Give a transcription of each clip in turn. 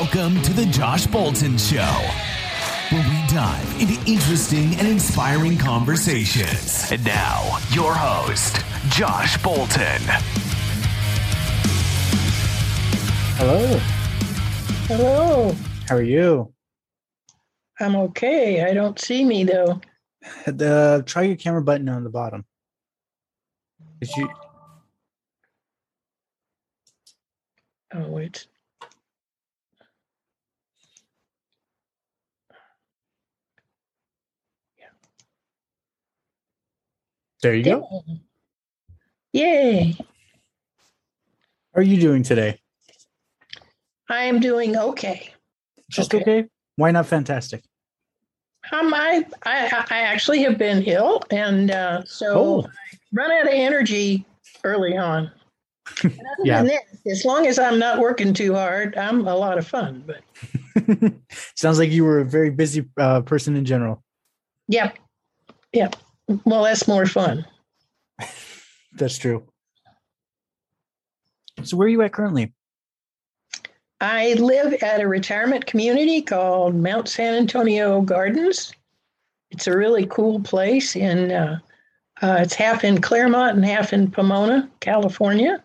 Welcome to the Josh Bolton Show, where we dive into interesting and inspiring conversations. And now, your host, Josh Bolton. Hello. Hello. How are you? I'm okay. I don't see me though. The try your camera button on the bottom. Did you? Oh wait. There you go. Yay. How are you doing today? I am doing okay. Just Okay. okay. Why not fantastic? Um, I, I I actually have been ill, and uh, so Oh. I run out of energy early on. And other Yeah. that, as long as I'm not working too hard, I'm a lot of fun. But Sounds like you were a very busy uh, person in general. yep, yep. Well, that's more fun. That's true. So where are you at currently? I live at a retirement community called Mount San Antonio Gardens. It's a really cool place, and uh, uh, it's half in Claremont and half in Pomona, California.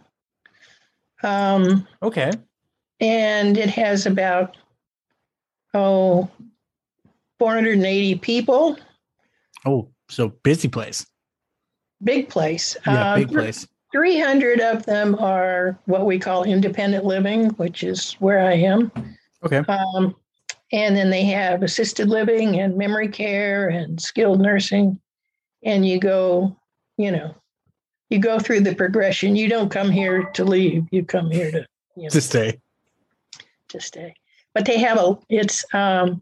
Um, Okay. and it has about oh 480 people. Oh, so busy place. Big place. Yeah, Uh, big place. 300 of them are what we call independent living, which is where I am. Okay. Um, and then they have assisted living and memory care and skilled nursing. And you go, you know, you go through the progression. You don't come here to leave. You come here to, you know, To stay. to stay. But they have a, it's um,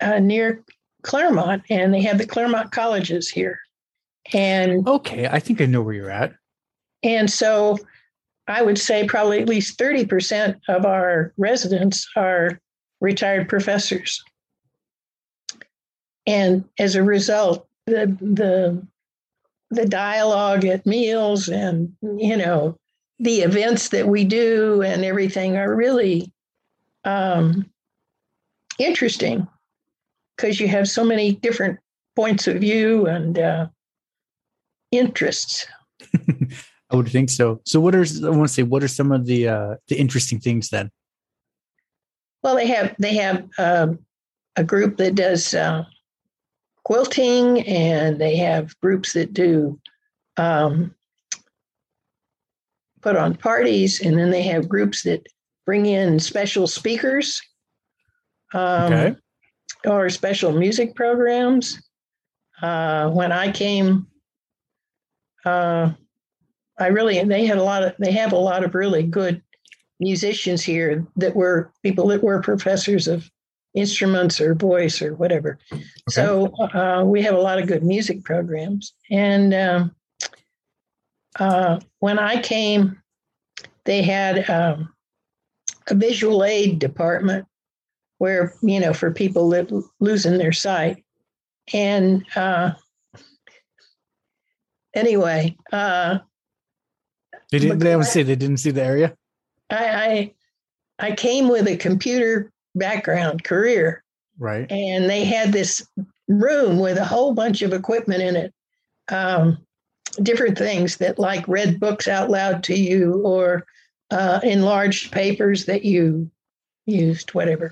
uh, near Claremont and they have the Claremont colleges here. And Okay, I think I know where you're at. And so I would say probably at least 30% of our residents are retired professors. And as a result, the the the dialogue at meals and you know the events that we do and everything are really um, interesting because you have so many different points of view and uh, interests. I would think so. So what are I want to say? What are some of the uh, the interesting things then? Well, they have they have um, a group that does uh, quilting, and they have groups that do um, put on parties, and then they have groups that bring in special speakers um, Okay. Or special music programs. Uh, when I came, uh, I really they had a lot of they have a lot of really good musicians here that were people that were professors of instruments or voice or whatever. So uh, we have a lot of good music programs. And um, uh, when I came, they had um, a visual aid department where you know for people that losing their sight. And uh, anyway, uh, They didn't. They say they didn't see the area. I, I I came with a computer background career, Right. and they had this room with a whole bunch of equipment in it, um, different things that like read books out loud to you or uh, enlarged papers that you used, whatever.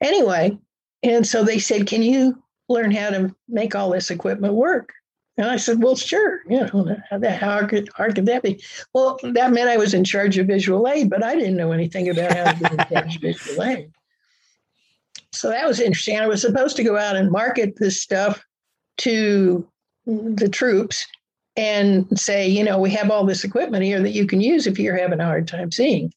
Anyway, and so they said, "Can you learn how to make all this equipment work?" And I said, "Well, sure. You know, how, that- how hard could, hard could that be?" Well, that meant I was in charge of visual aid, but I didn't know anything about how to in charge of visual aid. So that was interesting. I was supposed to go out and market this stuff to the troops and say, you know, we have all this equipment here that you can use if you're having a hard time seeing.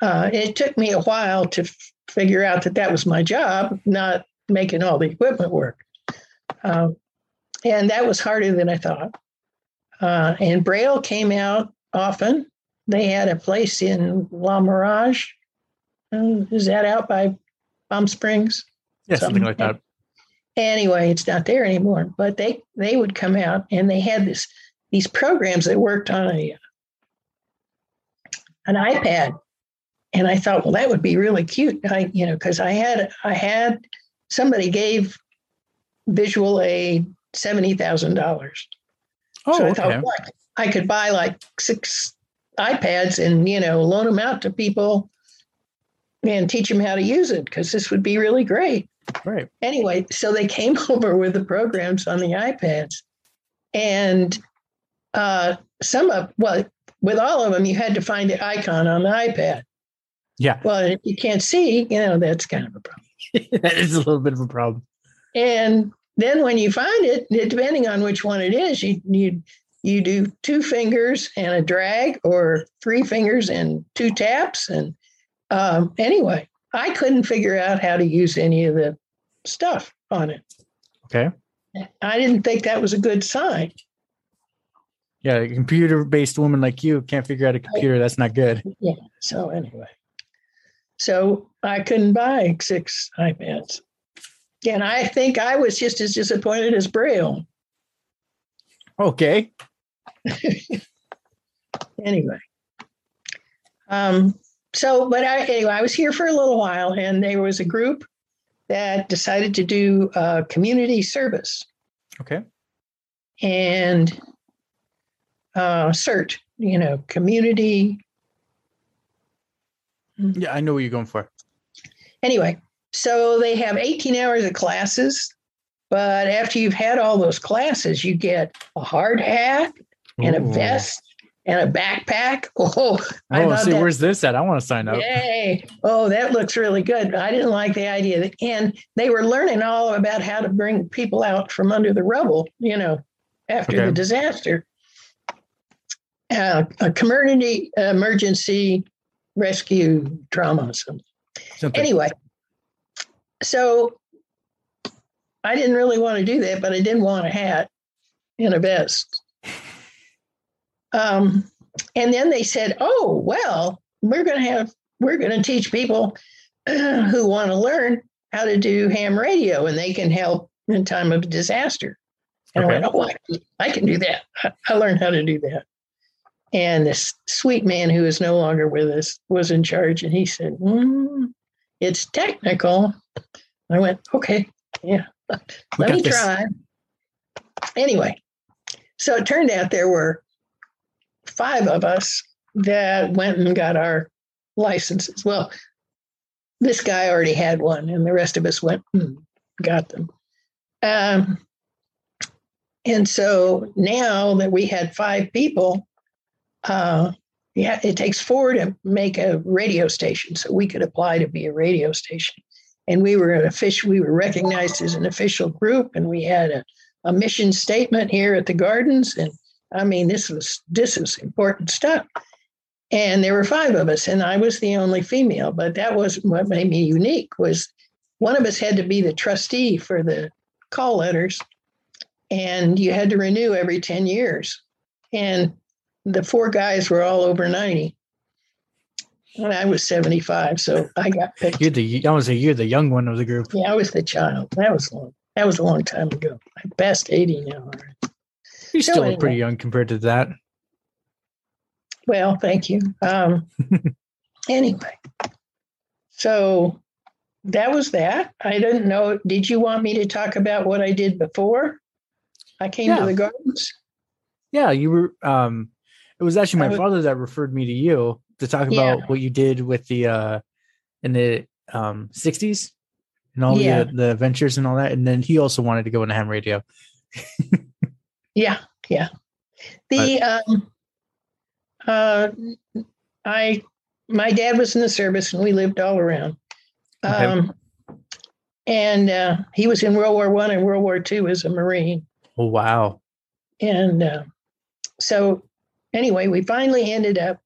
Uh, it took me a while to f- figure out that that was my job, not making all the equipment work. Um, and that was harder than I thought. Uh, and Braille came out often. They had a place in La Mirage. Uh, is that out by Palm Springs? Yeah, something like that. Anyway, it's not there anymore. But they they would come out and they had this these programs that worked on a an iPad, and I thought, well, that would be really cute. I, you know, because I had I had somebody gave visual aid seventy thousand dollars. Oh, so I okay. thought, what? I could buy like six iPads and you know loan them out to people and teach them how to use it because this would be really great. Right. Anyway, so they came over with the programs on the iPads, and uh, some of well, with all of them, you had to find the icon on the iPad. Yeah. Well, if you can't see, you know that's kind of a problem. that is a little bit of a problem. And then when you find it, depending on which one it is, you you you do two fingers and a drag, or three fingers and two taps. And um, anyway, I couldn't figure out how to use any of the stuff on it. Okay. I didn't think that was a good sign. Yeah, a computer-based woman like you can't figure out a computer. That's not good. Yeah. So anyway, so I couldn't buy six iPads, and I think I was just as disappointed as Braille. Okay. anyway. Um, so, but I anyway, I was here for a little while, and there was a group that decided to do uh, community service Okay. and uh, CERT, you know, community. Yeah, I know what you're going for. Anyway, so they have 18 hours of classes, but after you've had all those classes, you get a hard hat and a vest and a backpack. Oh, I Oh, see, that- where's this at? I want to sign up. Yay. Oh, that looks really good. I didn't like the idea. that- And they were learning all about how to bring people out from under the rubble, you know, after Okay. the disaster. Uh, a community emergency rescue trauma. or something. Anyway, so I didn't really want to do that, but I didn't want a hat and a vest. Um, and then they said, "Oh, well, we're going to have we're going to teach people who want to learn how to do ham radio, and they can help in time of disaster." And Okay. I went, "Oh, I can, I can do that. I, I learned how to do that." And this sweet man who is no longer with us was in charge, and he said, "Mm, "It's technical." I went, "Okay, yeah, let me this. try." Anyway, so it turned out there were five of us that went and got our licenses. Well, this guy already had one, and the rest of us went and got them. Um, and so now that we had five people, uh, yeah, it takes four to make a radio station, so we could apply to be a radio station. And we were an official, we were recognized as an official group, and we had a, a mission statement here at the gardens. And I mean, this was this was important stuff. And there were five of us, and I was the only female. But that was what made me unique. Was one of us had to be the trustee for the call letters, and you had to renew every ten years. And the four guys were all over ninety, and I was seventy-five, so I got picked. You're the I want to say you're the young one of the group. Yeah, I was the child. That was long. That was a long time ago. I'm past eighty now. all right. You're So still anyway. pretty young compared to that. Well, thank you. Um, anyway, so that was that. I didn't know. Did you want me to talk about what I did before I came Yeah. to the gardens? Yeah, you were. Um, it was actually my was- father that referred me to you to talk Yeah. about what you did with the uh in the um '60s and all Yeah. the the adventures and all that. And then he also wanted to go into ham radio. Yeah, yeah. The um, uh, I my dad was in the service, and we lived all around. Okay. Um, and uh, he was in World War One and World War Two as a Marine. Oh wow! And uh, so, anyway, we finally ended up,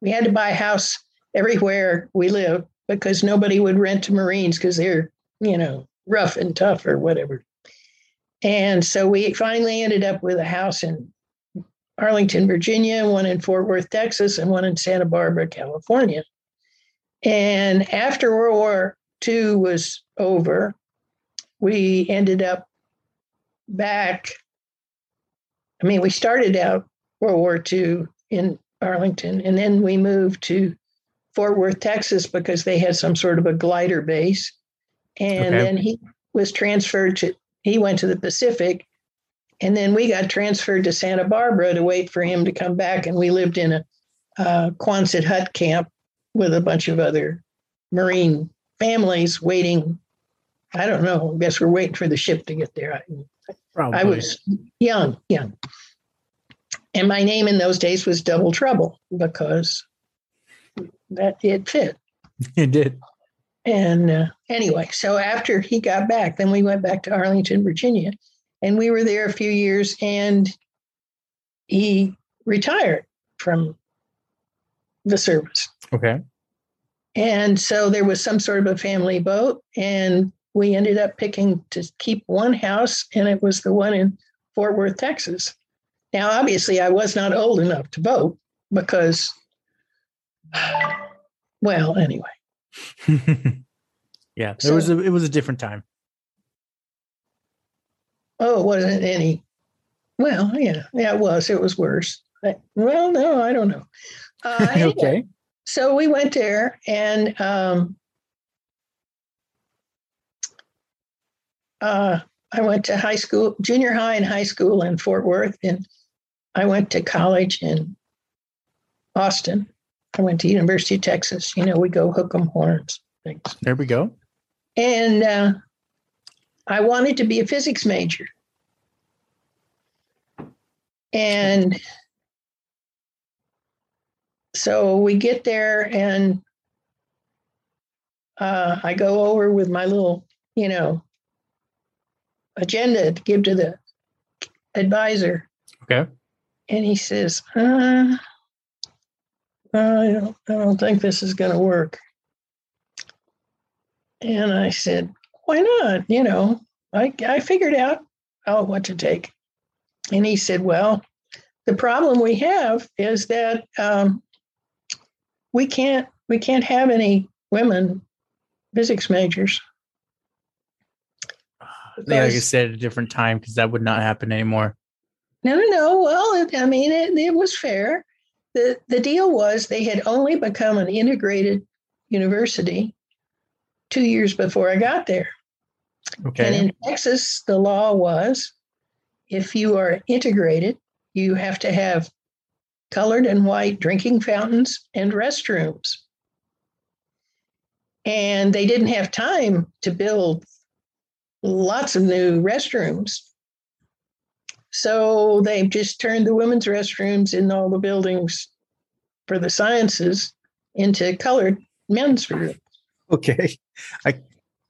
we had to buy a house everywhere we lived because nobody would rent to Marines because they're, you know, rough and tough or whatever. And so we finally ended up with a house in Arlington, Virginia, one in Fort Worth, Texas, and one in Santa Barbara, California. And after World War II was over, we ended up back I mean, we started out World War II in Arlington, and then we moved to Fort Worth, Texas, because they had some sort of a glider base. And Okay. then he was transferred to, he went to the Pacific. And then we got transferred to Santa Barbara to wait for him to come back. And we lived in a uh, Quonset hut camp with a bunch of other Marine families waiting. I don't know. I guess we're waiting for the ship to get there. I. I was young, young. And my name in those days was Double Trouble because that it fit. It did. And uh, anyway, so after he got back, then we went back to Arlington, Virginia, and we were there a few years. And he retired from the service. Okay. And so there was some sort of a family boat, and we ended up picking to keep one house, and it was the one in Fort Worth, Texas. Now, obviously, I was not old enough to vote because, well, anyway. yeah. It was a it was a different time. Oh, it wasn't any. Well, yeah, yeah, it was. It was worse. But, well, no, I don't know. Uh, anyway, okay. so we went there and um, uh, I went to high school, junior high and high school in Fort Worth, and I went to college in Austin. I went to University of Texas. You know, we go hook 'em horns things. There we go. And uh, I wanted to be a physics major. And so we get there, and uh, I go over with my little, you know, agenda to give to the advisor. Okay. And he says, uh, I, don't, I don't think this is going to work. And I said, why not? You know, I, I figured out oh, what to take. And he said, well, the problem we have is that um, we can't we can't have any women physics majors. Yeah, like I said, at a different time because that would not happen anymore. No, no, no. Well, I mean, it, it was fair. the The deal was they had only become an integrated university two years before I got there. Okay. And in Texas, the law was if you are integrated, you have to have colored and white drinking fountains and restrooms. And they didn't have time to build lots of new restrooms. So they've just turned the women's restrooms in all the buildings for the sciences into colored men's rooms. okay.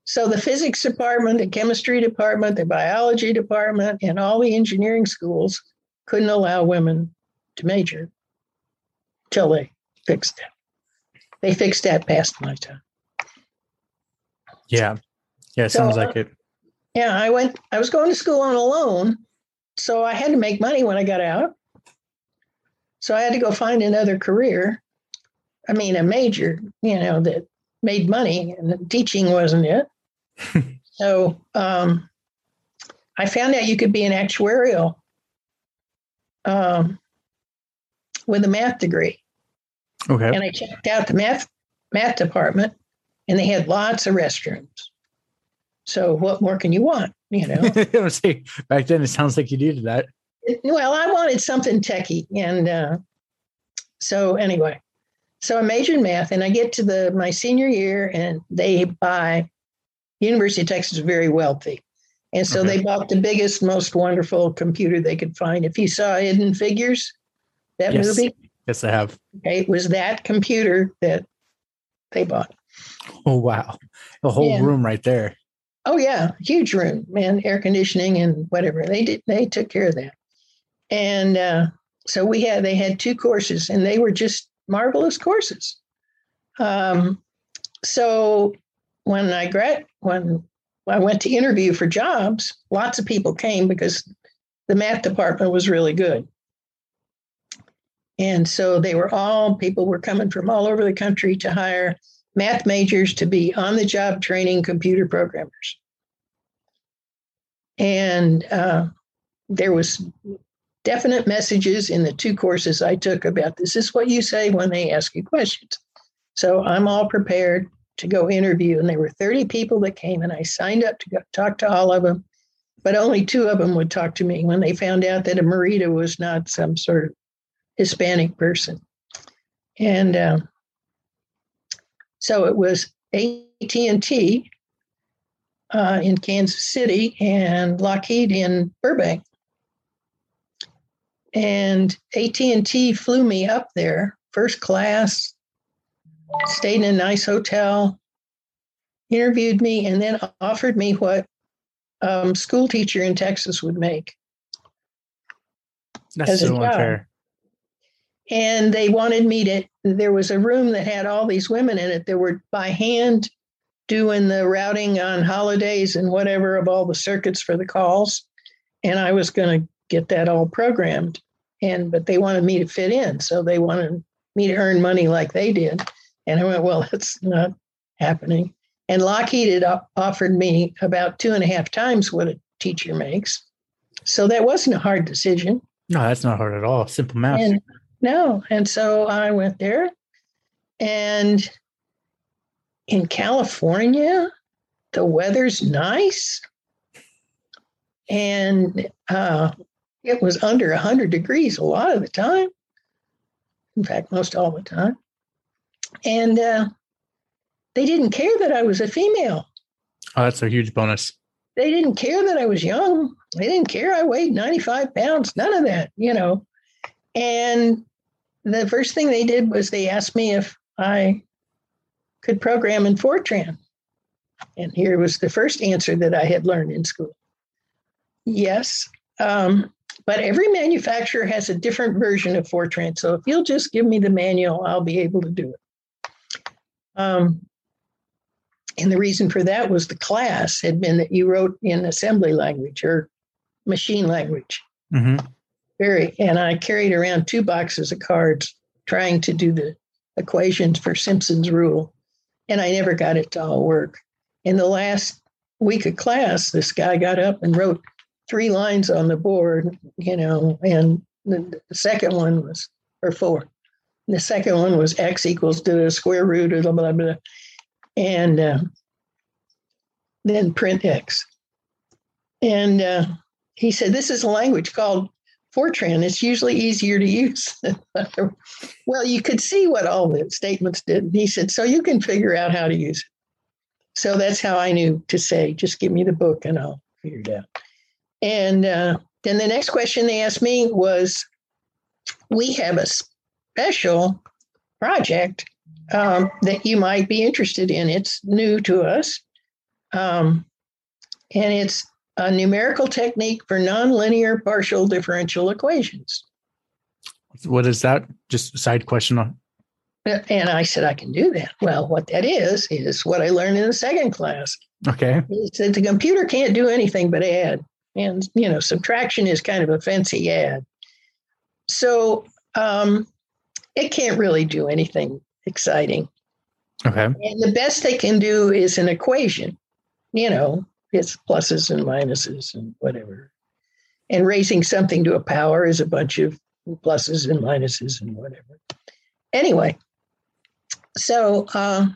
So the physics department, the chemistry department, the biology department, and all the engineering schools couldn't allow women to major till they fixed that. They fixed that past my time. Yeah. Yeah. It So, sounds uh, like it. Yeah, I went, I was going to school on a loan. So I had to make money when I got out. So I had to go find another career. I mean, a major, you know, that made money and teaching wasn't it. so um, I found out you could be an actuarial um, with a math degree. Okay. And I checked out the math math department, and they had lots of restrooms. So what more can you want? You know. I would say back then it sounds like you needed that. well, I wanted something techie, and uh, so anyway, so I majored in math, and I get to the my senior year, and they buy University of Texas is very wealthy, and so Okay. they bought the biggest, most wonderful computer they could find. If you saw Hidden Figures, that Yes. movie, Yes, I have. okay, it was that computer that they bought. Oh wow. The whole Yeah. room right there. Oh yeah, huge room, man, air conditioning and whatever. They did they took care of that. And uh, so we had they had two courses and they were just marvelous courses. Um, so when I grad when I went to interview for jobs, lots of people came because the math department was really good. And so they were all people were coming from all over the country to hire math majors to be on the job training computer programmers. And uh, there was definite messages in the two courses I took about this is what you say when they ask you questions. So I'm all prepared to go interview. And there were 30 people that came, and I signed up to go talk to all of them. But only two of them would talk to me when they found out that a Marida was not some sort of Hispanic person. And uh, so it was AT&T uh, in Kansas City and Lockheed in Burbank. And AT&T flew me up there, first class, stayed in a nice hotel, interviewed me, and then offered me what um, school teacher in Texas would make. That's so unfair. And they wanted me to, there was a room that had all these women in it that were by hand doing the routing on holidays and whatever of all the circuits for the calls. And I was going to get that all programmed. And, but they wanted me to fit in. So they wanted me to earn money like they did. And I went, well, that's not happening. And Lockheed had offered me about two and a half times what a teacher makes. So that wasn't a hard decision. No, that's not hard at all. Simple math. And, no. And so I went there. And in California, the weather's nice. And uh, it was under 100 degrees a lot of the time. In fact, most all the time. And uh, they didn't care that I was a female. Oh, that's a huge bonus. They didn't care that I was young. They didn't care I weighed 95 pounds. None of that, you know. And the first thing they did was they asked me if I could program in Fortran. And here was the first answer that I had learned in school. Yes. Um, but every manufacturer has a different version of Fortran. So if you'll just give me the manual, I'll be able to do it. Um, and the reason for that was the class had been that you wrote in assembly language or machine language. Mm-hmm. Very, and I carried around two boxes of cards trying to do the equations for Simpson's rule, and I never got it to all work. In the last week of class, this guy got up and wrote three lines on the board, you know, and the, second one was, or four. The second one was x equals to the square root of blah, blah, blah and uh, then print X. And uh, he said, This is a language called Fortran. It's usually easier to use. well, you could see what all the statements did. He said, So you can figure out how to use it. So that's how I knew to say, Just give me the book and I'll figure it out. And uh, then the next question they asked me was, We have a special project um, that you might be interested in. It's new to us, um, and it's a numerical technique for nonlinear partial differential equations. What is that? Just a side question on. And I said, I can do that. Well, what that is, is what I learned in the second class. Okay. He said the computer can't do anything but add. And, you know, subtraction is kind of a fancy add. So um, it can't really do anything exciting. Okay. And the best they can do is an equation, you know, it's pluses and minuses and whatever. And raising something to a power is a bunch of pluses and minuses and whatever. Anyway, so uh,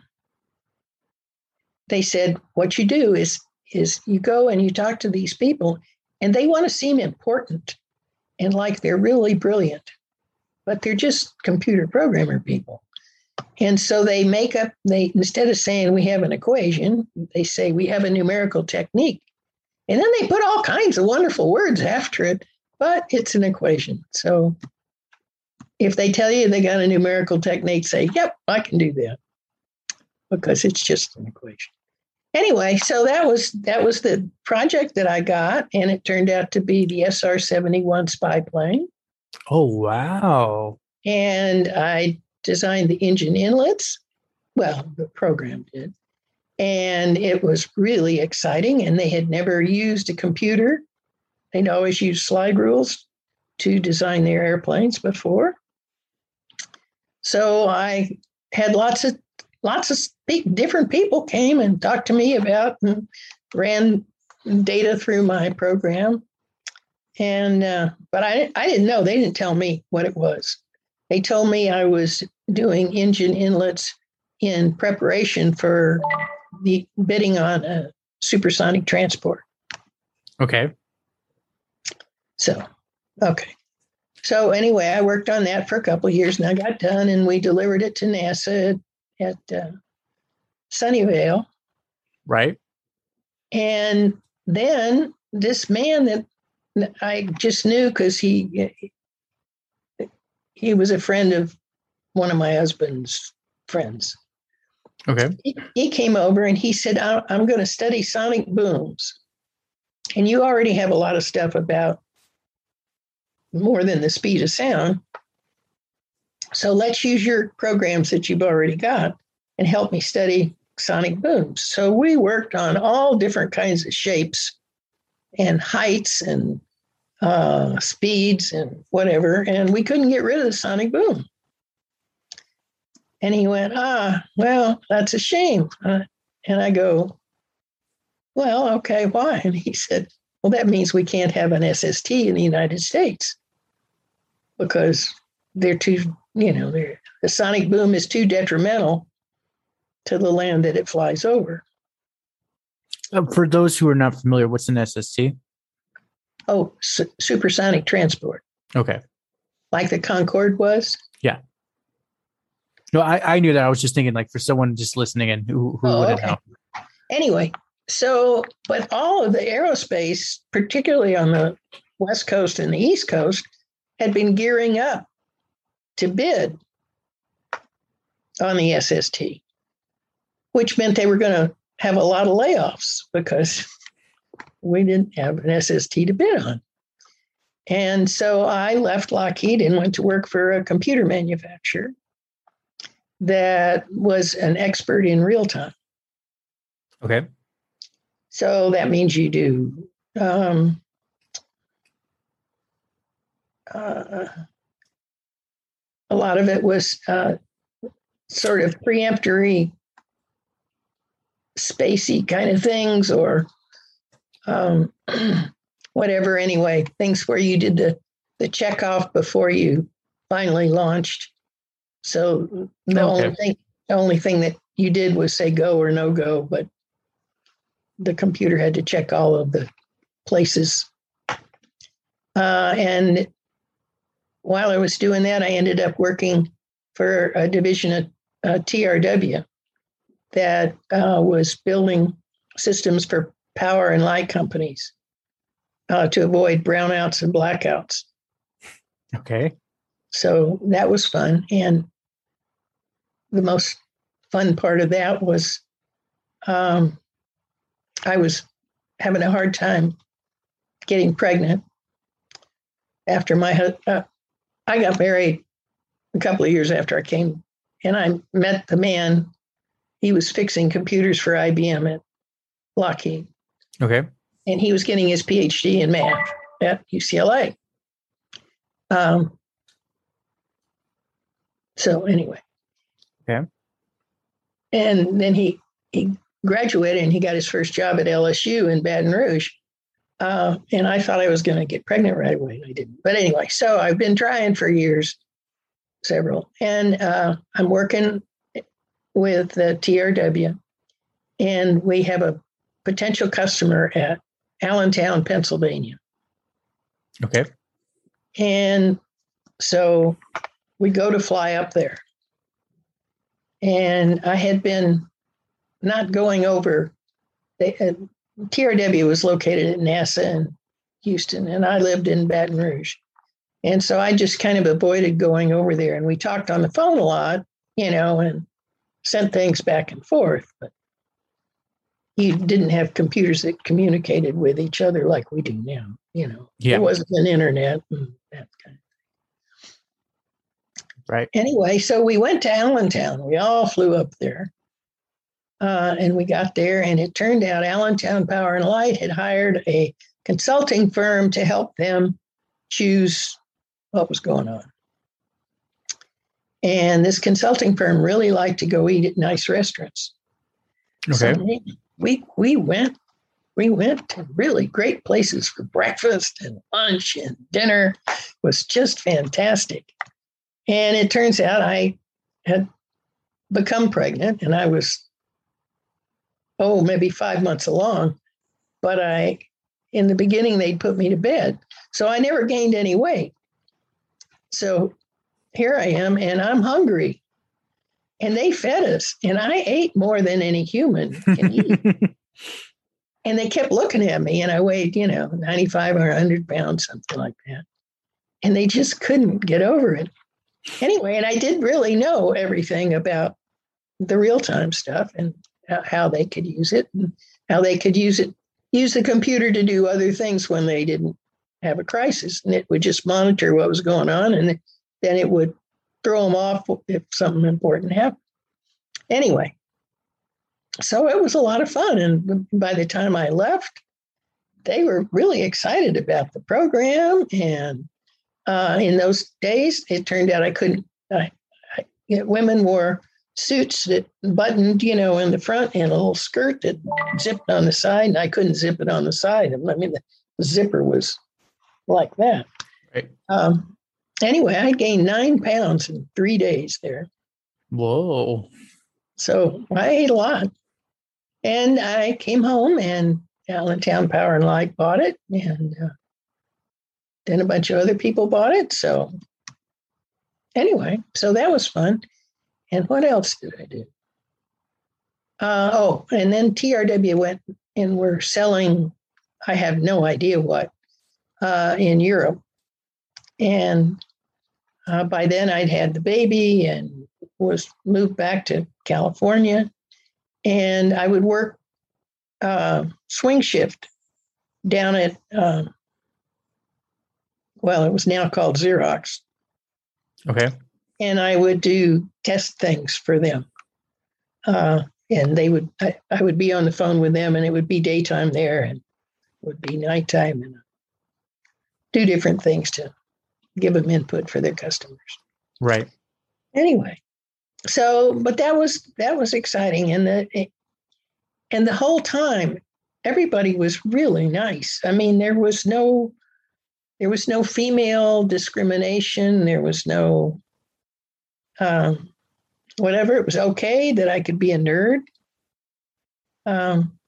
they said what you do is is you go and you talk to these people and they want to seem important and like they're really brilliant, but they're just computer programmer people. And so they make up, they instead of saying we have an equation, they say we have a numerical technique. And then they put all kinds of wonderful words after it, but it's an equation. So if they tell you they got a numerical technique, say, yep, I can do that. Because it's just an equation. Anyway, so that was that was the project that I got, and it turned out to be the SR 71 spy plane. Oh wow. And I designed the engine inlets. Well, the program did. And it was really exciting. And they had never used a computer. They'd always used slide rules to design their airplanes before. So I had lots of lots of different people came and talked to me about and ran data through my program. And uh, but I I didn't know they didn't tell me what it was. They told me I was doing engine inlets in preparation for the bidding on a supersonic transport. Okay. So, okay. So anyway, I worked on that for a couple of years, and I got done, and we delivered it to NASA at, uh, Sunnyvale. Right. And then this man that I just knew because he he was a friend of one of my husband's friends. Okay. He, he came over and he said, "I'm going to study sonic booms, and you already have a lot of stuff about more than the speed of sound. So let's use your programs that you've already got and help me study sonic booms." So we worked on all different kinds of shapes and heights and uh, speeds and whatever, and we couldn't get rid of the sonic boom. And he went, Ah, well, that's a shame. Uh, and I go, Well, okay, why? And he said, Well, that means we can't have an SST in the United States because they're too, you know, they're, the sonic boom is too detrimental to the land that it flies over. Uh, for those who are not familiar, what's an SST? Oh, su- supersonic transport. Okay. Like the Concorde was? Yeah. No, I, I knew that. I was just thinking, like, for someone just listening and who, who Oh, wouldn't okay. know. Anyway, so, but all of the aerospace, particularly on the West Coast and the East Coast, had been gearing up to bid on the SST, which meant they were going to have a lot of layoffs because we didn't have an SST to bid on. And so I left Lockheed and went to work for a computer manufacturer that was an expert in real time. Okay. So that means you do um, uh, a lot of it was uh, sort of preemptory, spacey kind of things, or um, whatever. Anyway, things where you did the the check off before you finally launched. So the only thing the only thing that you did was say go or no go, but the computer had to check all of the places. Uh, and while I was doing that, I ended up working for a division of uh, TRW that uh, was building systems for power and light companies uh, to avoid brownouts and blackouts. Okay. So that was fun. And the most fun part of that was um, I was having a hard time getting pregnant after my uh, I got married a couple of years after I came, and I met the man. He was fixing computers for IBM at Lockheed, Okay. and he was getting his PhD in math at UCLA. Um, so anyway, Okay. and then he he graduated and he got his first job at LSU in Baton Rouge. Uh, and I thought I was going to get pregnant right away. I didn't. But anyway, so I've been trying for years, several, and uh, I'm working with the TRW, and we have a potential customer at Allentown, Pennsylvania. Okay. And so we go to fly up there. And I had been not going over, they, uh, TRW was located at NASA in Houston, and I lived in Baton Rouge. And so I just kind of avoided going over there. And we talked on the phone a lot, you know, and sent things back and forth. But you didn't have computers that communicated with each other like we do now, you know. Yeah. There wasn't an internet and that kind of Right. anyway, so we went to Allentown. We all flew up there. Uh, and we got there, and it turned out Allentown Power and Light had hired a consulting firm to help them choose what was going on. And this consulting firm really liked to go eat at nice restaurants. So Okay. we, we we went we went to really great places for breakfast and lunch and dinner It was just fantastic. And it turns out I had become pregnant, and I was, oh, maybe five months along. But I, in the beginning, they'd put me to bed. So I never gained any weight. So here I am, and I'm hungry. And they fed us, and I ate more than any human can eat. and they kept looking at me, and I weighed, you know, 95 or 100 pounds, something like that. And they just couldn't get over it. Anyway, and I did really know everything about the real time stuff and how they could use it and how they could use it, use the computer to do other things when they didn't have a crisis. And it would just monitor what was going on and then it would throw them off if something important happened. Anyway, so it was a lot of fun. And by the time I left, they were really excited about the program. And uh, in those days, it turned out I couldn't, I, I, you know, women wore suits that buttoned, you know, in the front and a little skirt that zipped on the side. And I couldn't zip it on the side. I mean, the zipper was like that. Right. Um, anyway, I gained nine pounds in three days there. Whoa. So I ate a lot. And I came home and Allentown Power and Light bought it. And uh, then a bunch of other people bought it. So anyway, so that was fun. And what else did I do? Uh, oh, and then TRW went and were selling, I have no idea what, uh, in Europe. And uh, by then I'd had the baby and was moved back to California. And I would work uh, swing shift down at, um, well, it was now called Xerox. Okay. And I would do test things for them. Uh, and they would, I, I would be on the phone with them and it would be daytime there and would be nighttime and do different things to give them input for their customers. Right. Anyway, so but that was that was exciting, and the and the whole time everybody was really nice. I mean, there was no there was no female discrimination. There was no um, whatever. It was okay that I could be a nerd. Um,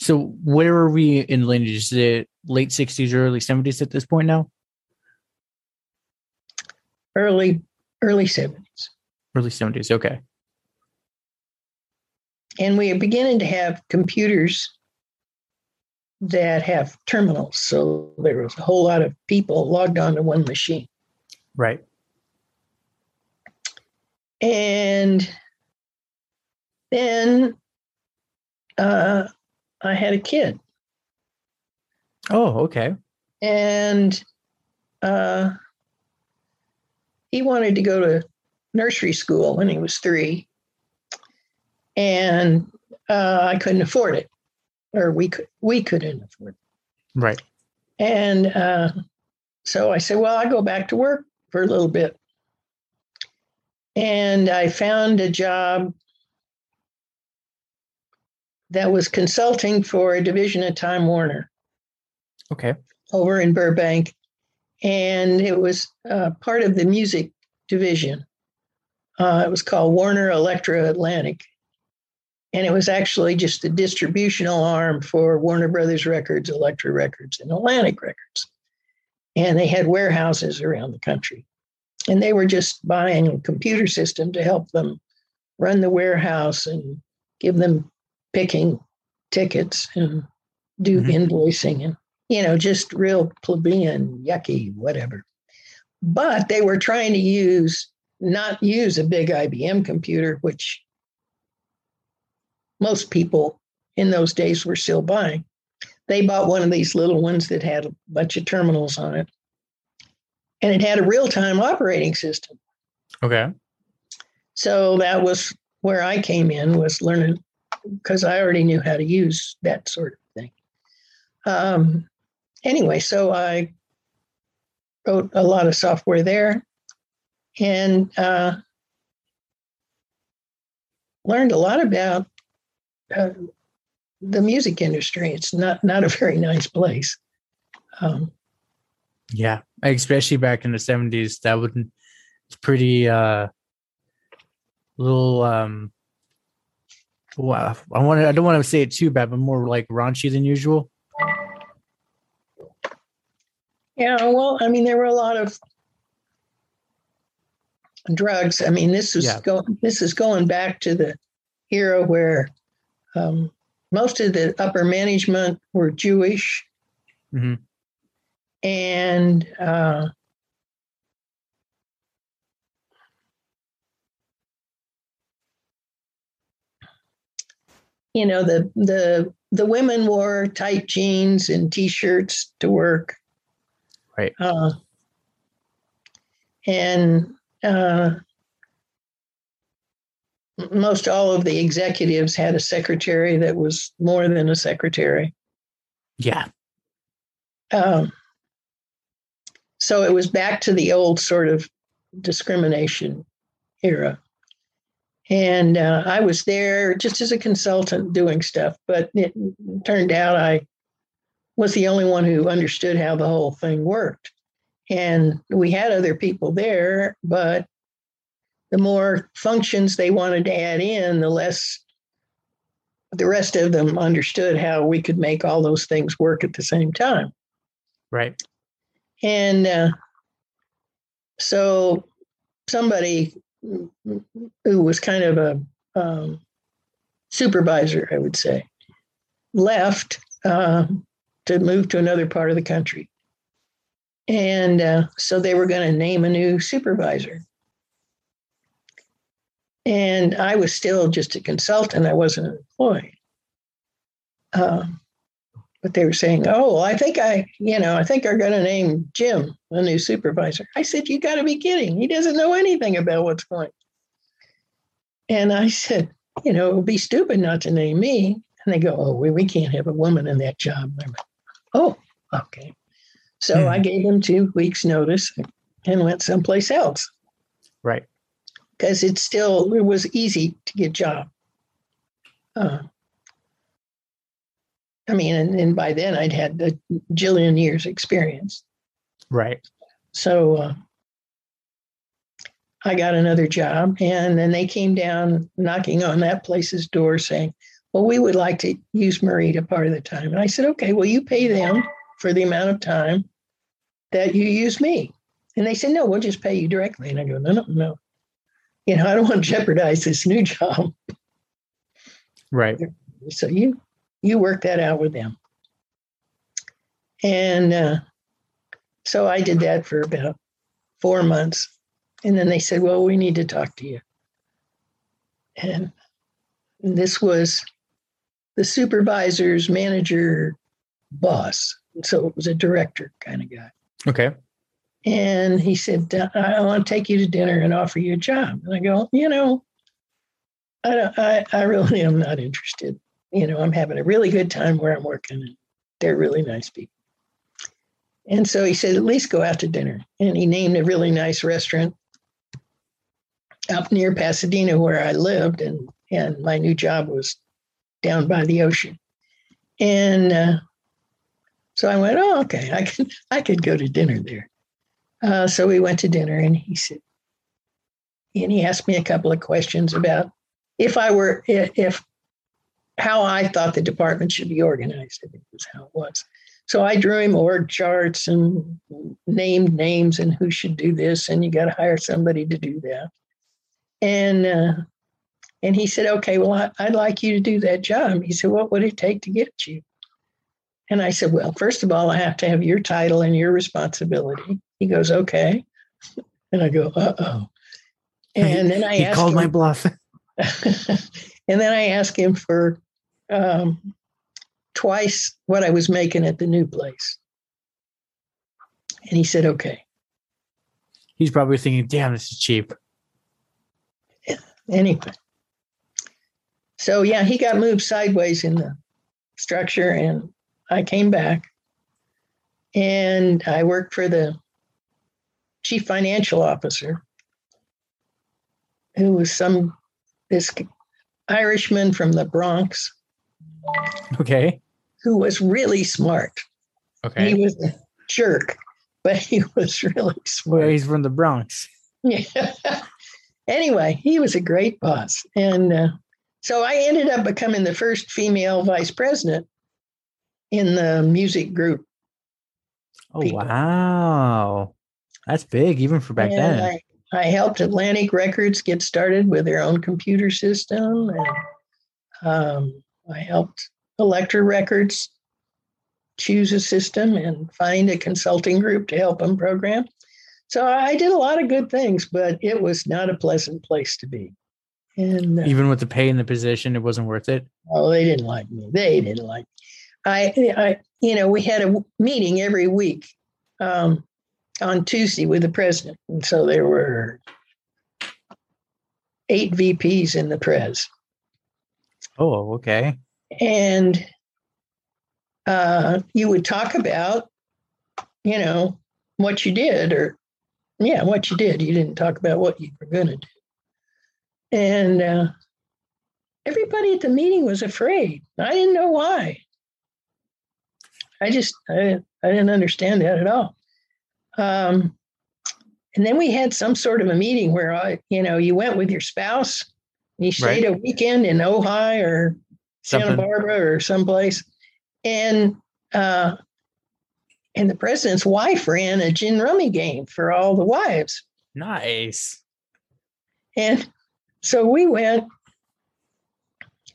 so where are we in lineage? Is it late 60s or early 70s at this point now? Early, early 70s. Early 70s, okay. And we are beginning to have computers that have terminals. So there was a whole lot of people logged onto one machine. Right. And then uh, I had a kid. Oh, okay. And uh, he wanted to go to nursery school when he was three. And uh, I couldn't afford it, or we could we couldn't afford. Right. And uh, so I said, well, I go back to work for a little bit. And I found a job that was consulting for a division of Time Warner. Okay. Over in Burbank. And it was uh, part of the music division. Uh, it was called Warner Elektra Atlantic. And it was actually just the distributional arm for Warner Brothers Records, Elektra Records, and Atlantic Records. And they had warehouses around the country. And they were just buying a computer system to help them run the warehouse and give them picking tickets and do mm-hmm. invoicing and you know just real plebeian yucky whatever but they were trying to use not use a big IBM computer which most people in those days were still buying. They bought one of these little ones that had a bunch of terminals on it. And it had a real-time operating system. Okay. So that was where i came in was learning because I already knew how to use that sort of thing. Um, anyway, so I wrote a lot of software there and uh, learned a lot about uh, the music industry. It's not not a very nice place. Um, yeah, especially back in the seventies, that would it's pretty uh, little um well, I want to I don't want to say it too bad, but more like raunchy than usual. Yeah, well, I mean, there were a lot of drugs. I mean, this is Yeah. going this is going back to the era where um, most of the upper management were Jewish, Mhm. and uh, you know the the the women wore tight jeans and t-shirts to work Right. uh, and uh, most all of the executives had a secretary that was more than a secretary Yeah. um, so it was back to the old sort of discrimination era. And uh, I was there just as a consultant doing stuff, but it turned out I was the only one who understood how the whole thing worked. And we had other people there, but the more functions they wanted to add in, the less the rest of them understood how we could make all those things work at the same time. Right. And uh, so somebody who was kind of a um, supervisor, I would say, left uh, to move to another part of the country. And uh, so they were going to name a new supervisor. And I was still just a consultant, I wasn't an employee. Um, but they were saying, "Oh, I think I, you know, I think they're going to name Jim the new supervisor." I said, "You got to be kidding! He doesn't know anything about what's going." on. And I said, "You know, it would be stupid not to name me." And they go, "Oh, we, we can't have a woman in that job." Went, "Oh, okay." So Hmm. I gave them two weeks' notice and went someplace else Right. Because it still it was easy to get a job. Uh, I mean, and, and by then I'd had a jillion years experience. Right. So uh, I got another job, and then they came down knocking on that place's door saying, Well, we would like to use Marida part of the time. And I said, Okay, well, you pay them for the amount of time that you use me. And they said, No, we'll just pay you directly. And I go, No, no, no. You know, I don't want to jeopardize this new job. Right. So you you work that out with them. And uh, so I did that for about four months. And then they said, Well, we need to talk to you. And this was the supervisor's manager boss. So it was a director kind of guy. Okay. And he said, I want to take you to dinner and offer you a job. And I go, you know, I, I, I really am not interested. You know, I'm having a really good time where I'm working and they're really nice people. And so he said, at least go out to dinner. And he named a really nice restaurant up near Pasadena where I lived. And, and my new job was down by the ocean. And uh, so I went, oh, okay, I can I could go to dinner there. Uh, so we went to dinner and he said, and he asked me a couple of questions about if I were, if, how I thought the department should be organized. I think was how it was. So I drew him org charts and named names and who should do this, and you got to hire somebody to do that. And uh, and he said, okay, well, I, I'd like you to do that job. He said, what would it take to get you? And I said, well, first of all, I have to have your title and your responsibility. He goes, okay. And I go, uh oh. And then I he called him, my bluff. and then I asked him for um, twice what I was making at the new place. And he said, okay. He's probably thinking, damn, this is cheap. Anyway. So, yeah, he got moved sideways in the structure, and I came back and I worked for the chief financial officer, who was some this Irishman from the Bronx Okay. who was really smart. Okay. He was a jerk, but he was really smart. well, he's from the Bronx. Yeah. anyway, he was a great boss. And uh, so I ended up becoming the first female vice president in the music group. Oh people. wow, that's big even for back And then. I, I helped Atlantic Records get started with their own computer system. And um, I helped Elektra Records choose a system and find a consulting group to help them program. So I did a lot of good things, but it was not a pleasant place to be. And uh, even with the pay and the position, it wasn't worth it. Oh, they didn't like me. They didn't like me. I, I, you know, we had a meeting every week um, on Tuesday with the president, and so there were eight VPs in the pres, Oh, okay. and uh, you would talk about, you know, what you did, or yeah, what you did. You didn't talk about what you were going to do, and uh, everybody at the meeting was afraid. I didn't know why. I just I I didn't understand that at all. Um, and then we had some sort of a meeting where I, you know, you went with your spouse, you stayed a weekend in Ojai or Santa Barbara or someplace, and uh, and the president's wife ran a gin rummy game for all the wives, Nice. and so we went.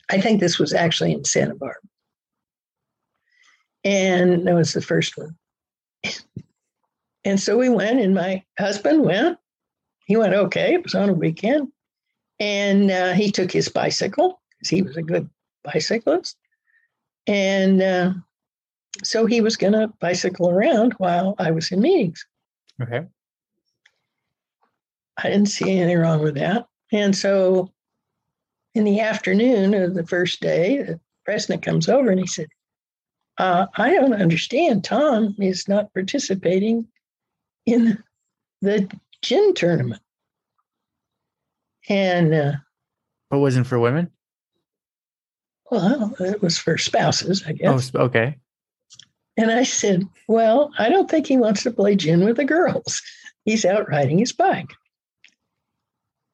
I think this was actually in Santa Barbara. And that was the first one. and so we went, and my husband went. He went okay. It was on a weekend. And uh, he took his bicycle because he was a good bicyclist. And uh, so he was going to bicycle around while I was in meetings. Okay. I didn't see anything wrong with that. And so in the afternoon of the first day, the president comes over and he said, uh, I don't understand. Tom is not participating in the gin tournament. And uh, But wasn't for women. well, it was for spouses, I Oh, guess. sp- okay. And I said, Well, I don't think he wants to play gin with the girls. He's out riding his bike.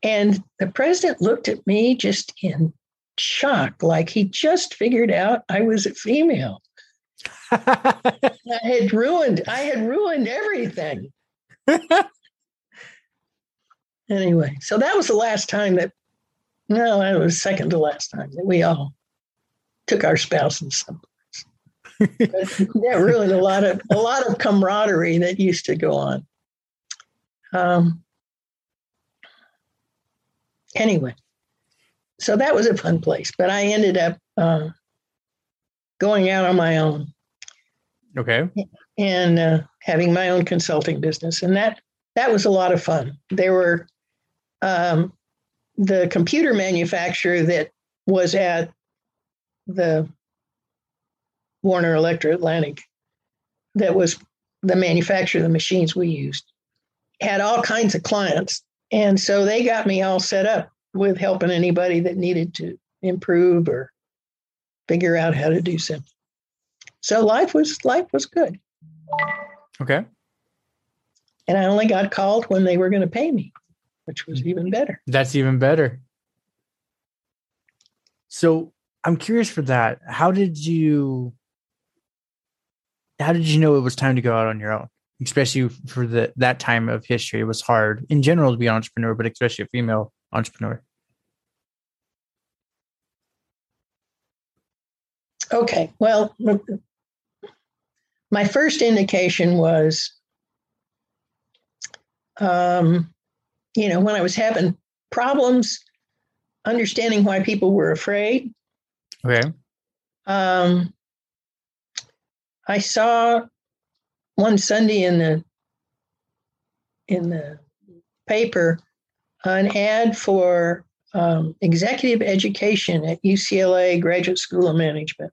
And the president looked at me just in shock, like he just figured out I was a female. I had ruined, I had ruined everything. Anyway, so that was the last time that, no, it was second to last time that we all took our spouses someplace. That ruined a lot of a lot of camaraderie that used to go on. Um, anyway, so that was a fun place, but I ended up uh, going out on my own okay. and uh, having my own consulting business, and that that was a lot of fun. There were um, the computer manufacturer that was at the Warner Elektra Atlantic, that was the manufacturer of the machines we used, had all kinds of clients, and so they got me all set up with helping anybody that needed to improve or figure out how to do something. So life was life was good. Okay. And I only got called when they were going to pay me, which was mm-hmm. even better. That's even better. So I'm curious for that. How did you how did you know it was time to go out on your own? Especially for the that time of history. It was hard in general to be an entrepreneur, but especially a female entrepreneur. Okay, well, my first indication was, um, you know, when I was having problems understanding why people were afraid, Okay. um, I saw one Sunday in the in the paper an ad for um, executive education at UCLA Graduate School of Management,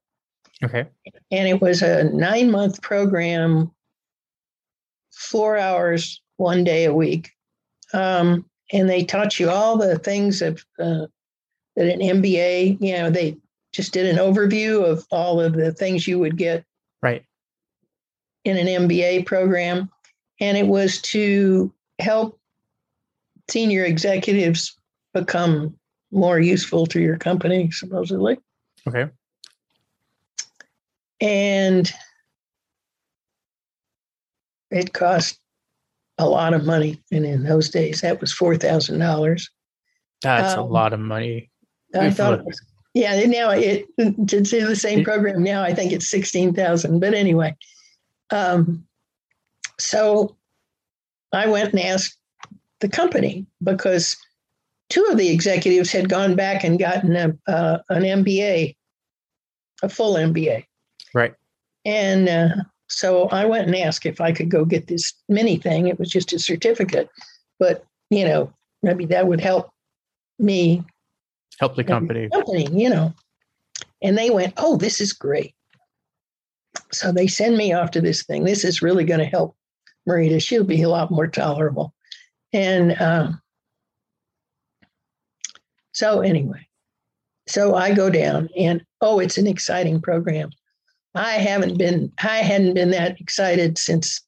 Okay. and it was a nine month program, four hours one day a week, um, and they taught you all the things of uh, that an MBA. You know, they just did an overview of all of the things you would get Right. in an MBA program, and it was to help senior executives become more useful to your company, supposedly. Okay. And it cost a lot of money. And in those days, that was $4,000. That's a Um, lot of money. I thought it- was, yeah, now it, to do the same program now, I think it's 16,000. But anyway, um, so I went and asked the company because two of the executives had gone back and gotten a, uh, an MBA, a full MBA. Right. And uh, so I went and asked if I could go get this mini thing. It was just a certificate, but you know, maybe that would help me Help the company. company, you know. And they went, Oh, this is great. So they send me off to this thing. This is really going to help Marida. She'll be a lot more tolerable. And um, so, anyway, so I go down and oh, it's an exciting program. I haven't been, I hadn't been that excited since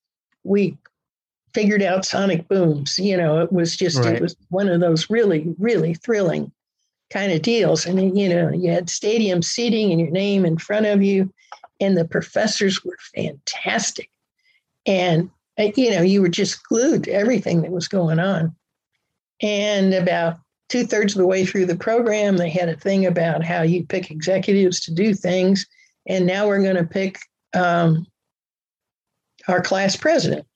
we figured out sonic booms. You know, it was just, Right. it was one of those really, really thrilling kind of deals. And then, you know, you had stadium seating and your name in front of you, and the professors were fantastic. And, uh, you know, you were just glued to everything that was going on. And about two thirds of the way through the program, they had a thing about how you pick executives to do things. And now we're going to pick um, our class president.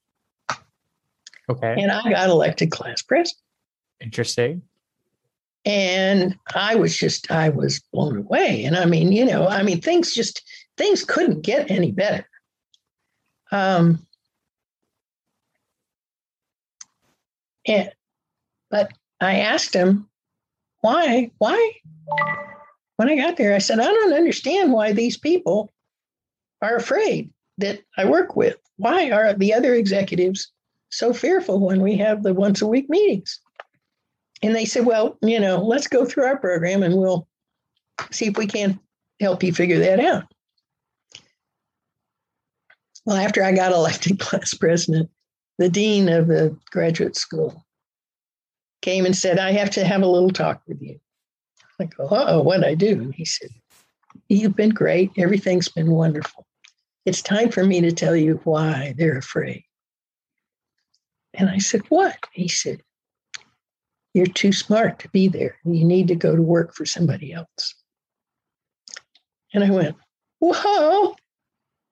Okay. And I got elected class president. Interesting. and i was just i was blown away and i mean you know i mean things just things couldn't get any better um and but i asked him why why when i got there i said i don't understand why these people are afraid that i work with why are the other executives so fearful when we have the once a week meetings and they said, well, you know, let's go through our program and we'll see if we can help you figure that out. Well, after I got elected class president, the dean of the graduate school came and said, I have to have a little talk with you. I go, oh, what I do? He said, You've been great. Everything's been wonderful. It's time for me to tell you why they're afraid. And I said, What? He said, you're too smart to be there. You need to go to work for somebody else. And I went, Whoa.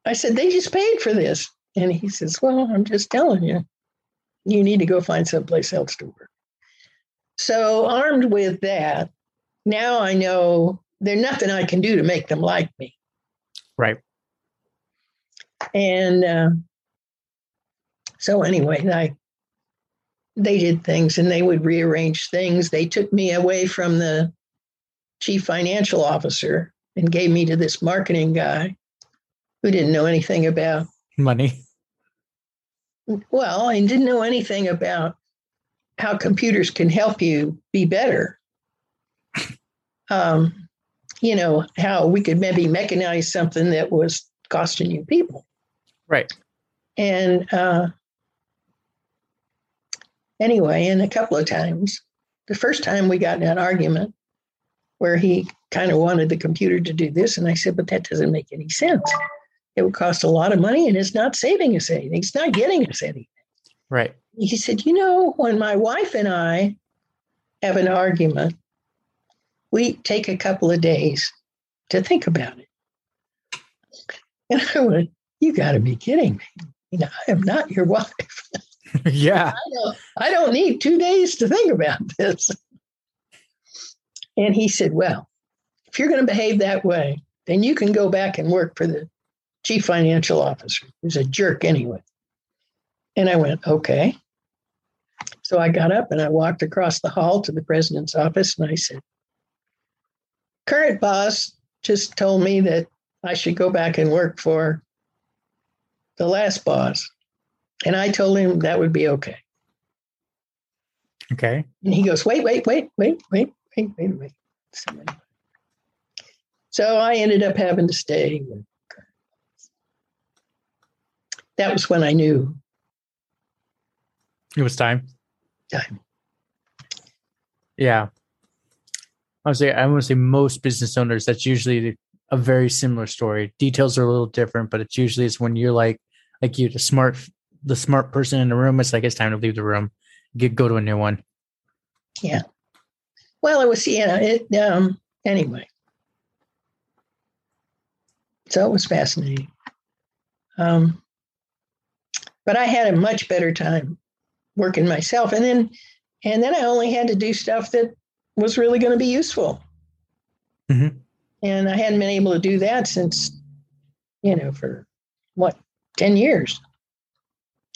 I said, They just paid for this. And he says, Well, I'm just telling you, you need to go find someplace else to work. So, armed with that, now I know there's nothing I can do to make them like me. Right. And uh, so, anyway, I they did things and they would rearrange things. They took me away from the chief financial officer and gave me to this marketing guy who didn't know anything about, Money. well, and didn't know anything about how computers can help you be better. Um, you know, how we could maybe mechanize something that was costing you people. Right. And uh, anyway, and a couple of times, the first time we got in an argument where he kind of wanted the computer to do this, and I said, but that doesn't make any sense. It would cost a lot of money, and it's not saving us anything. It's not getting us anything. Right. He said, you know, when my wife and I have an argument, we take a couple of days to think about it. And I went, you got to be kidding me. You know, I am not your wife. yeah. I don't, I don't need two days to think about this. And he said, Well, if you're going to behave that way, then you can go back and work for the chief financial officer, who's a jerk anyway. And I went, Okay. So I got up and I walked across the hall to the president's office and I said, Current boss just told me that I should go back and work for the last boss. And I told him that would be okay. Okay. And he goes, wait, wait, wait, wait, wait, wait, wait, wait. So, so I ended up having to stay. That was when I knew It was time. time. Yeah. Say I want to say most business owners. That's usually a very similar story. Details are a little different, but it's usually it's when you're like like you the smart the smart person in the room. It's like it's time to leave the room, get go to a new one. Yeah. Well, it was yeah. It um anyway. So it was fascinating. Um, but I had a much better time working myself, and then and then I only had to do stuff that was really going to be useful. Mhm. And I hadn't been able to do that since, you know, for what ten years.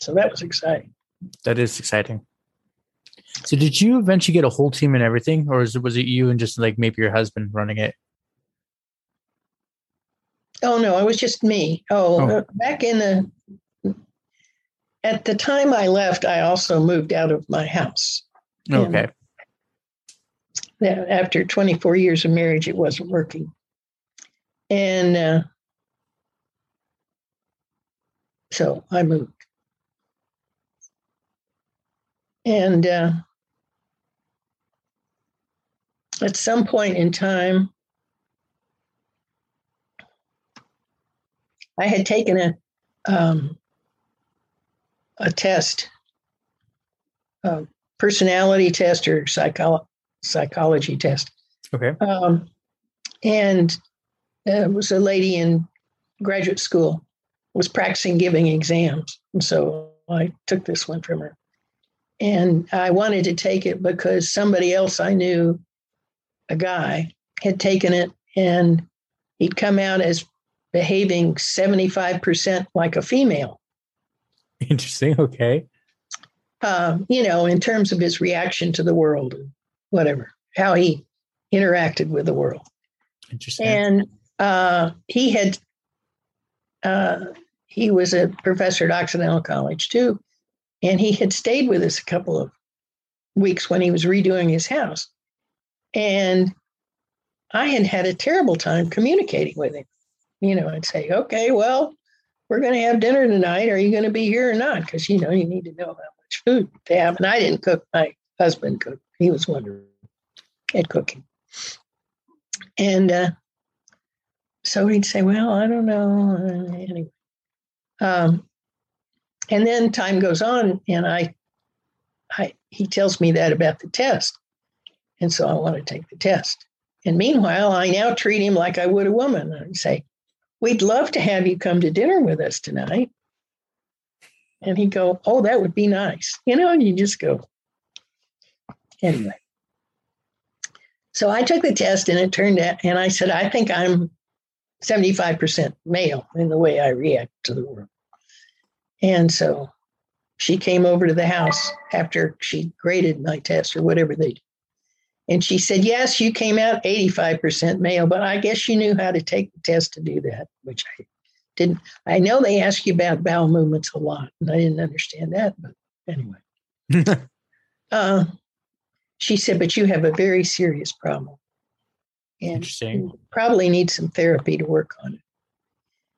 So that was exciting. That is exciting. So did you eventually get a whole team and everything, or is it, was it you and just like maybe your husband running it? Oh no, it was just me. Oh, Oh. uh, back in the at the time I left, I also moved out of my house. Okay. After 24 years of marriage, it wasn't working, and uh, so I moved. And uh, at some point in time, I had taken a um, a test, a personality test or psycho- psychology test, Okay. um, and it was a lady in graduate school was practicing giving exams, and so I took this one from her. And I wanted to take it because somebody else I knew, a guy, had taken it and he'd come out as behaving 75% like a female, Interesting. Okay. um, you know, in terms of his reaction to the world and whatever, how he interacted with the world. Interesting. And uh, he had, uh, he was a professor at Occidental College too. And he had stayed with us a couple of weeks when he was redoing his house. And I had had a terrible time communicating with him. You know, I'd say, okay, well, we're going to have dinner tonight. Are you going to be here or not? Because, you know, you need to know how much food to have. And I didn't cook. My husband cooked. He was wondering at cooking. And uh, so he'd say, well, I don't know. Uh, Anyway. Um, and then time goes on and I, I, he tells me that about the test. And so I want to take the test. And meanwhile, I now treat him like I would a woman. I say, we'd love to have you come to dinner with us tonight. And he'd go, oh, that would be nice. You know, and you just go, anyway. So I took the test and it turned out, and I said, I think I'm 75% male in the way I react to the world. And so she came over to the house after she graded my test or whatever they did. And she said, Yes, you came out 85% male, but I guess you knew how to take the test to do that, which I didn't. I know they ask you about bowel movements a lot, and I didn't understand that. But anyway, uh, she said, But you have a very serious problem. And Interesting. you probably need some therapy to work on it.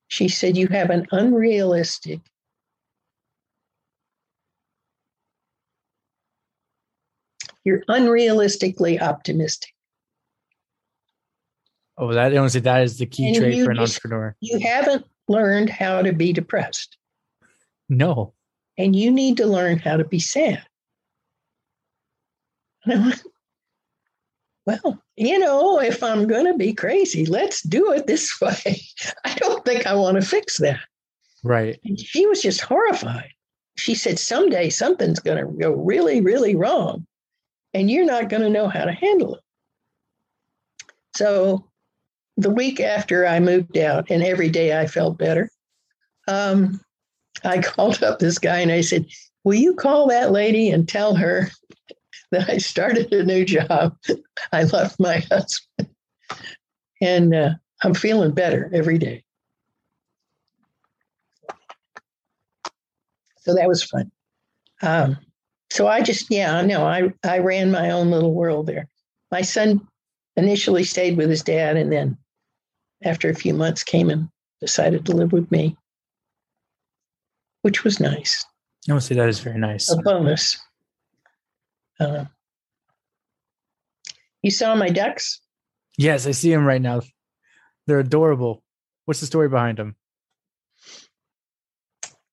She said, You have an unrealistic You're unrealistically optimistic. oh, that I want to say that is the key And trait for an just- entrepreneur. You haven't learned how to be depressed, No. and you need to learn how to be sad. And I went, well, you know, if I'm going to be crazy, let's do it this way. I don't think I want to fix that. Right. And she was just horrified. She said, someday something's going to go really, really wrong, and you're not going to know how to handle it. So the week after I moved out, and every day I felt better, um, I called up this guy and I said, Will you call that lady and tell her that I started a new job? I left my husband, and uh, I'm feeling better every day. So that was fun. Um, so I just, yeah, no, I, I ran my own little world there. My son initially stayed with his dad and then after a few months came and decided to live with me, which was nice, I to say that is very nice. a bonus. Uh, You saw my ducks? Yes, I see them right now. They're adorable. What's the story behind them?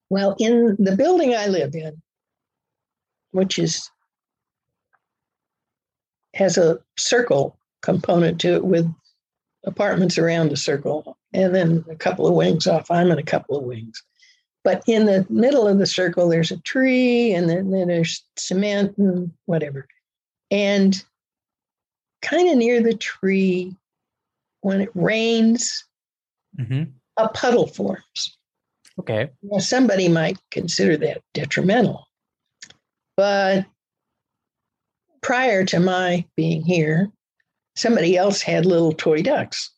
Well, in the building I live in, which is has a circle component to it with apartments around the circle and then a couple of wings off. I'm in a couple of wings. But in the middle of the circle, there's a tree and then, then there's cement and whatever. And kind of near the tree, when it rains, Mm-hmm. a puddle forms. Okay. Now, somebody might consider that detrimental. But prior to my being here, somebody else had little toy ducks.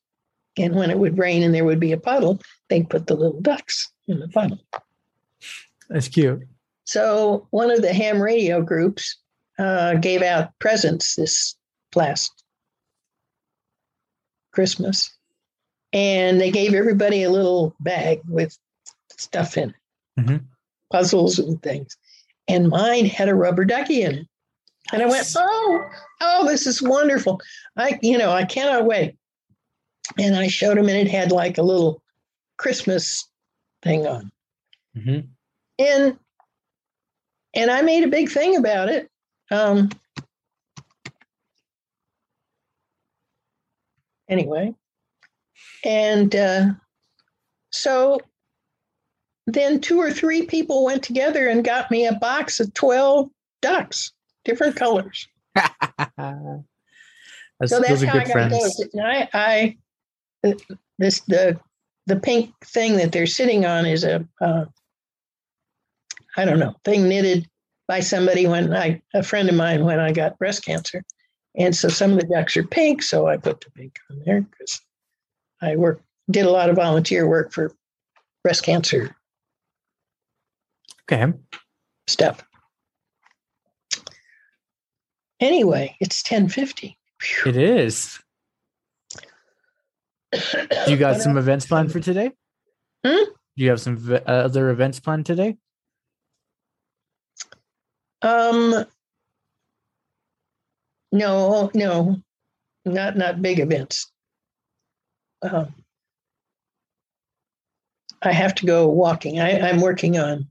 And when it would rain and there would be a puddle, they'd put the little ducks in the final. That's cute. So one of the ham radio groups uh, gave out presents this last Christmas. And they gave everybody a little bag with stuff in it, Mhm. puzzles and things. And mine had a rubber ducky in it. And I went, oh, oh, this is wonderful. I, you know, I cannot wait. And I showed him, and it had like a little Christmas thing on Mhm. and and I made a big thing about it. Um, anyway, and uh, so then two or three people went together and got me a box of twelve ducks, different colors. That's, so that's how I good got friends. those. And I, I, this the the pink thing that they're sitting on is a, uh, I don't know, thing knitted by somebody when I a friend of mine when I got breast cancer, and so some of the ducks are pink, so I put the pink on there because I work did a lot of volunteer work for breast cancer Okay. stuff. Anyway, it's ten fifty. It is. You got some events planned for today? Hmm? Do you have some v- uh, other events planned today? Um, no, no, not not big events. Um, I have to go walking. I, I'm working on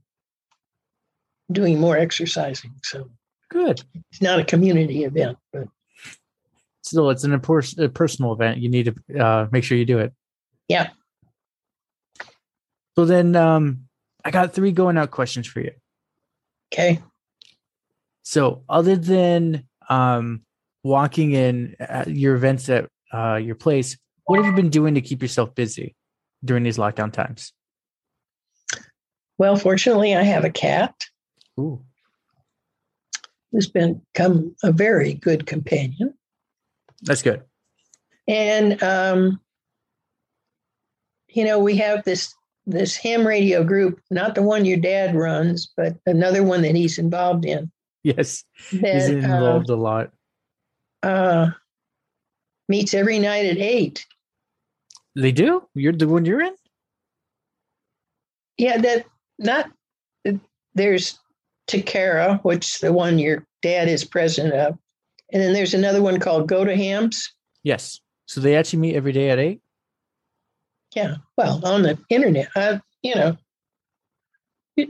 doing more exercising, so Good. it's not a community event, but Still, it's an important a personal event. You need to uh, make sure you do it. Yeah. So then, um, I got three going out questions for you. okay. So, other than um, walking in at your events at uh, your place, what have you been doing to keep yourself busy during these lockdown times? Well, fortunately, I have a cat Ooh. who's been- become a very good companion. That's good. And um, you know, we have this this ham radio group, not the one your dad runs, but another one that he's involved in. Yes, he's That involved a lot. uh, uh, meets every night at eight. They do. You're the one you're in. Yeah, that not there's Takara, which the one your dad is president of, and then there's another one called Go to Hams. Yes. So they actually meet every day at eight. Yeah, well, on the internet, uh, you know,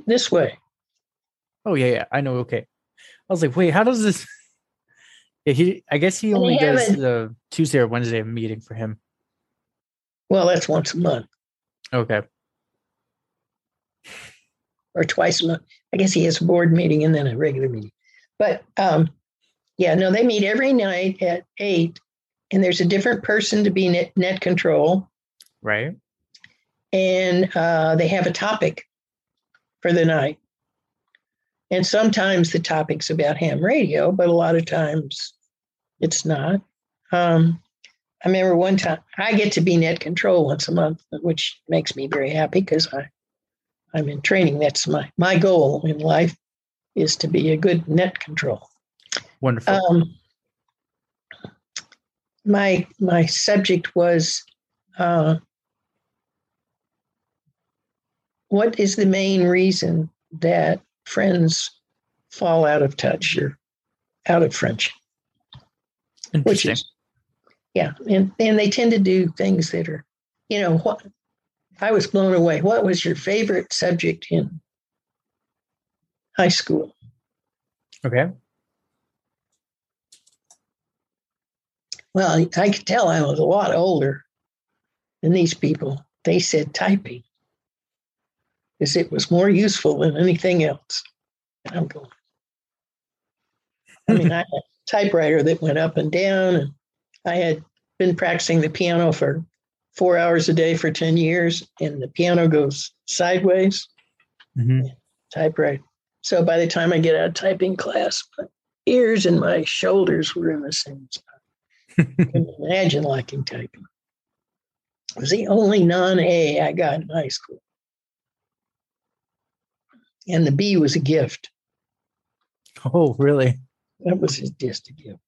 this way. Oh yeah, yeah. I know. Okay. I was like, wait, how does this? Yeah, he. I guess he only does the Tuesday or Wednesday meeting for him. Well, that's once a month. Okay. or twice a month. I guess he has a board meeting and then a regular meeting. But um, yeah, no, they meet every night at eight, and there's a different person to be net, net control, Right. and uh, they have a topic for the night. And sometimes the topic's about ham radio, but a lot of times it's not. Um, I remember one time I get to be net control once a month, which makes me very happy because I I'm in training. That's my my goal in life is to be a good net control. Wonderful. Um, my my subject was uh, what is the main reason that friends fall out of touch or out of friendship? which is yeah, and and they tend to do things that are, you know, what I was blown away. What was your favorite subject in high school? Okay. Well, I could tell I was a lot older than these people. They said typing because it was more useful than anything else. And I'm going. I mean, I had a typewriter that went up and down, and I had been practicing the piano for four hours a day for 10 years, and the piano goes sideways. Mm-hmm. Typewriter. So by the time I get out of typing class, my ears and my shoulders were in the same spot. Imagine liking typing. It was the only non A I got in high school. And the B was a gift. Oh, really? That was just a gift.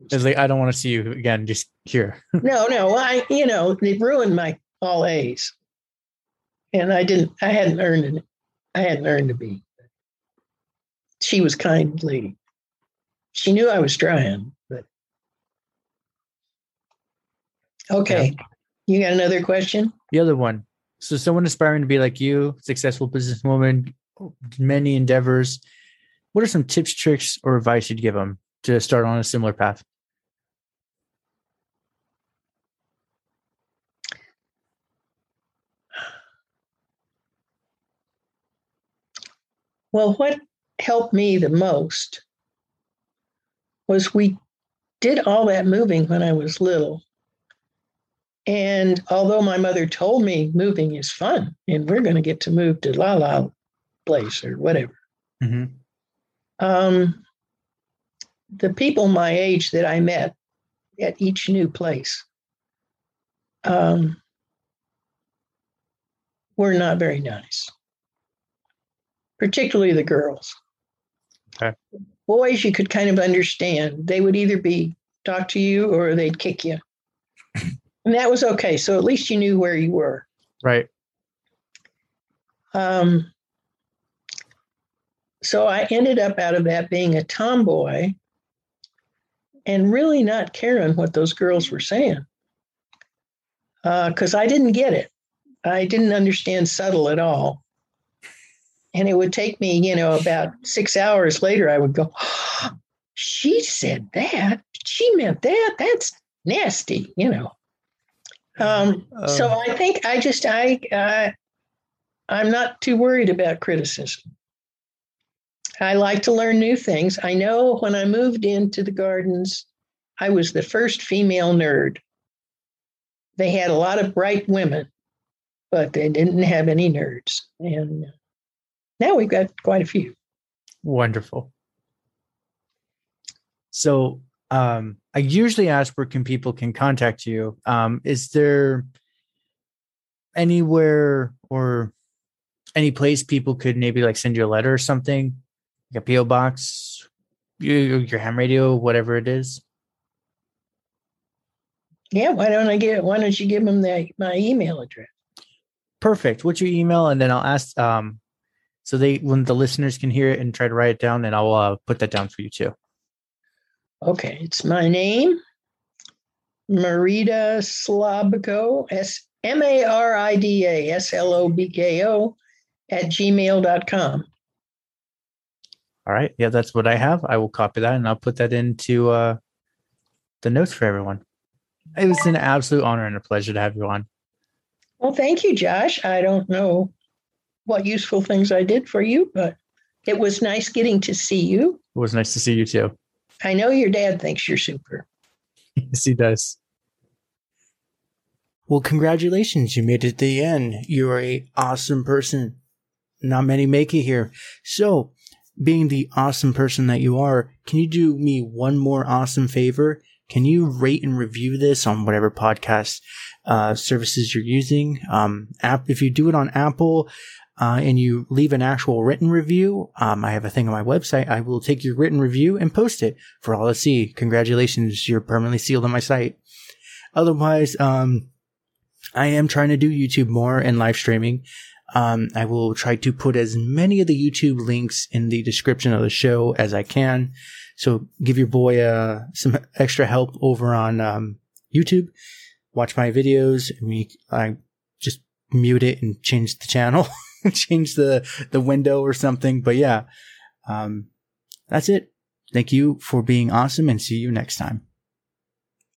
It's like I don't want to see you again. Just here. no, no. I, you know, it ruined my all A's, and I didn't. I hadn't earned it. I hadn't earned to be. She was kind lady. She knew I was trying, but okay. Yeah. You got another question? The other one. So, someone aspiring to be like you, successful businesswoman, many endeavors. What are some tips, tricks, or advice you'd give them to start on a similar path? Well, what helped me the most was we did all that moving when I was little. And although my mother told me moving is fun and we're going to get to move to La La place or whatever, mm-hmm. um, the people my age that I met at each new place um, were not very nice, particularly the girls. Okay. Boys, you could kind of understand. They would either be talk to you or they'd kick you. And that was okay. So at least you knew where you were. Right. Um, so I ended up out of that being a tomboy and really not caring what those girls were saying because uh, I didn't get it. I didn't understand subtle at all. And it would take me, you know, about six hours later, I would go, oh, she said that. She meant that. That's nasty, you know. Um, uh, so I think I just, I, uh, I'm not too worried about criticism. I like to learn new things. I know when I moved into the gardens, I was the first female nerd. They had a lot of bright women, but they didn't have any nerds. And now we've got quite a few. Wonderful. So um, I usually ask where can people can contact you. Um, is there anywhere or any place people could maybe like send you a letter or something? Like a PO box, your, your ham radio, whatever it is? Yeah, why don't I get? Why don't you give them that my email address? Perfect. What's your email? And then I'll ask um, so they when the listeners can hear it and try to write it down, and I'll uh, put that down for you too. Okay, it's my name, Marida Slobko, S M A R I D A S L O B K O at gmail.com. All right. Yeah, that's what I have. I will copy that and I'll put that into uh, the notes for everyone. It was an absolute honor and a pleasure to have you on. Well, thank you, Josh. I don't know what useful things I did for you, but it was nice getting to see you. It was nice to see you too. I know your dad thinks you're super. yes, he does. Well, congratulations. You made it to the end. You're a awesome person. Not many make it here. So being the awesome person that you are, can you do me one more awesome favor? Can you rate and review this on whatever podcast uh, services you're using? Um, app if you do it on Apple uh, and you leave an actual written review, um, I have a thing on my website. I will take your written review and post it for all to see. Congratulations, you're permanently sealed on my site. Otherwise, um, I am trying to do YouTube more and live streaming. Um, I will try to put as many of the YouTube links in the description of the show as I can. So give your boy uh, some extra help over on um, YouTube. Watch my videos. We I just mute it and change the channel, change the the window or something. But yeah, um, that's it. Thank you for being awesome, and see you next time.